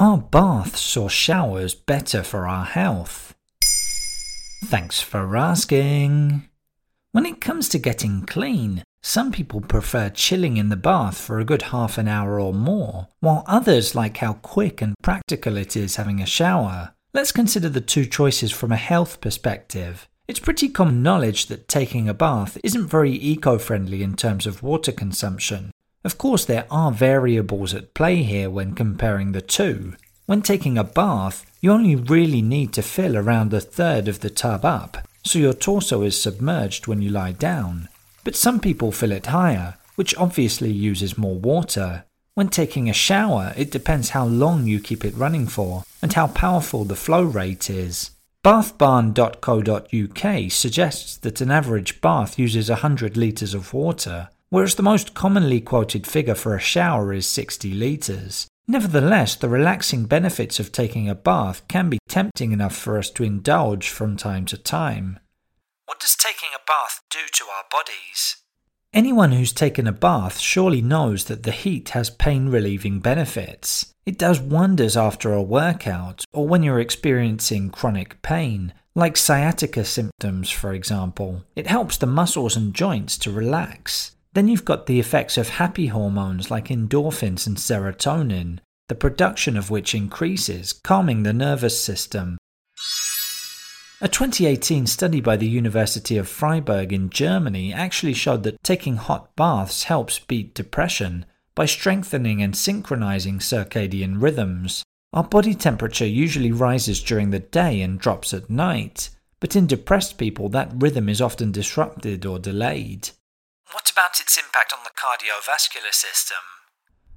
Are baths or showers better for our health? Thanks for asking. When it comes to getting clean, some people prefer chilling in the bath for a good half an hour or more, while others like how quick and practical it is having a shower. Let's consider the two choices from a health perspective. It's pretty common knowledge that taking a bath isn't very eco friendly in terms of water consumption. Of course, there are variables at play here when comparing the two. When taking a bath, you only really need to fill around a third of the tub up, so your torso is submerged when you lie down. But some people fill it higher, which obviously uses more water. When taking a shower, it depends how long you keep it running for and how powerful the flow rate is. Bathbarn.co.uk suggests that an average bath uses 100 litres of water, whereas the most commonly quoted figure for a shower is 60 litres. Nevertheless, the relaxing benefits of taking a bath can be tempting enough for us to indulge from time to time. What does taking a bath do to our bodies? Anyone who's taken a bath surely knows that the heat has pain relieving benefits. It does wonders after a workout or when you're experiencing chronic pain, like sciatica symptoms, for example. It helps the muscles and joints to relax. Then you've got the effects of happy hormones like endorphins and serotonin, the production of which increases, calming the nervous system. A 2018 study by the University of Freiburg in Germany actually showed that taking hot baths helps beat depression by strengthening and synchronizing circadian rhythms. Our body temperature usually rises during the day and drops at night, but in depressed people that rhythm is often disrupted or delayed. About its impact on the cardiovascular system?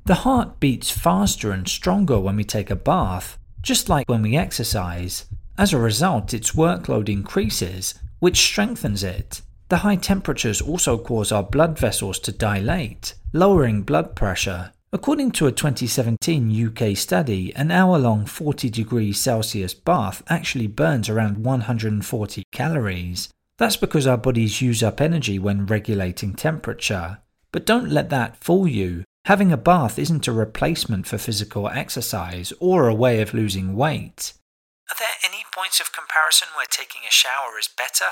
The heart beats faster and stronger when we take a bath, just like when we exercise. As a result, its workload increases, which strengthens it. The high temperatures also cause our blood vessels to dilate, lowering blood pressure. According to a 2017 UK study, an hour long 40 degrees Celsius bath actually burns around 140 calories. That's because our bodies use up energy when regulating temperature. But don't let that fool you. Having a bath isn't a replacement for physical exercise or a way of losing weight. Are there any points of comparison where taking a shower is better?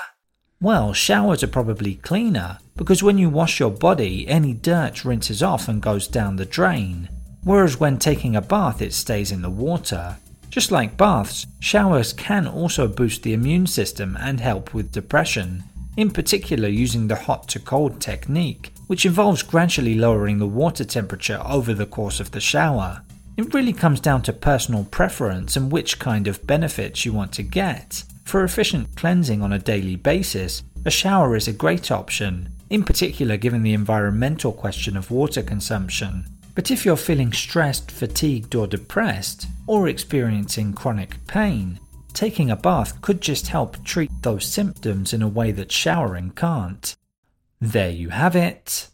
Well, showers are probably cleaner because when you wash your body, any dirt rinses off and goes down the drain. Whereas when taking a bath, it stays in the water. Just like baths, showers can also boost the immune system and help with depression, in particular using the hot to cold technique, which involves gradually lowering the water temperature over the course of the shower. It really comes down to personal preference and which kind of benefits you want to get. For efficient cleansing on a daily basis, a shower is a great option, in particular given the environmental question of water consumption. But if you're feeling stressed, fatigued, or depressed, or experiencing chronic pain, taking a bath could just help treat those symptoms in a way that showering can't. There you have it.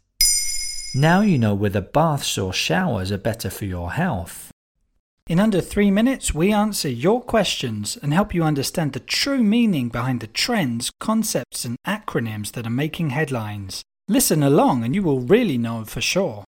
Now you know whether baths or showers are better for your health. In under three minutes, we answer your questions and help you understand the true meaning behind the trends, concepts, and acronyms that are making headlines. Listen along and you will really know for sure.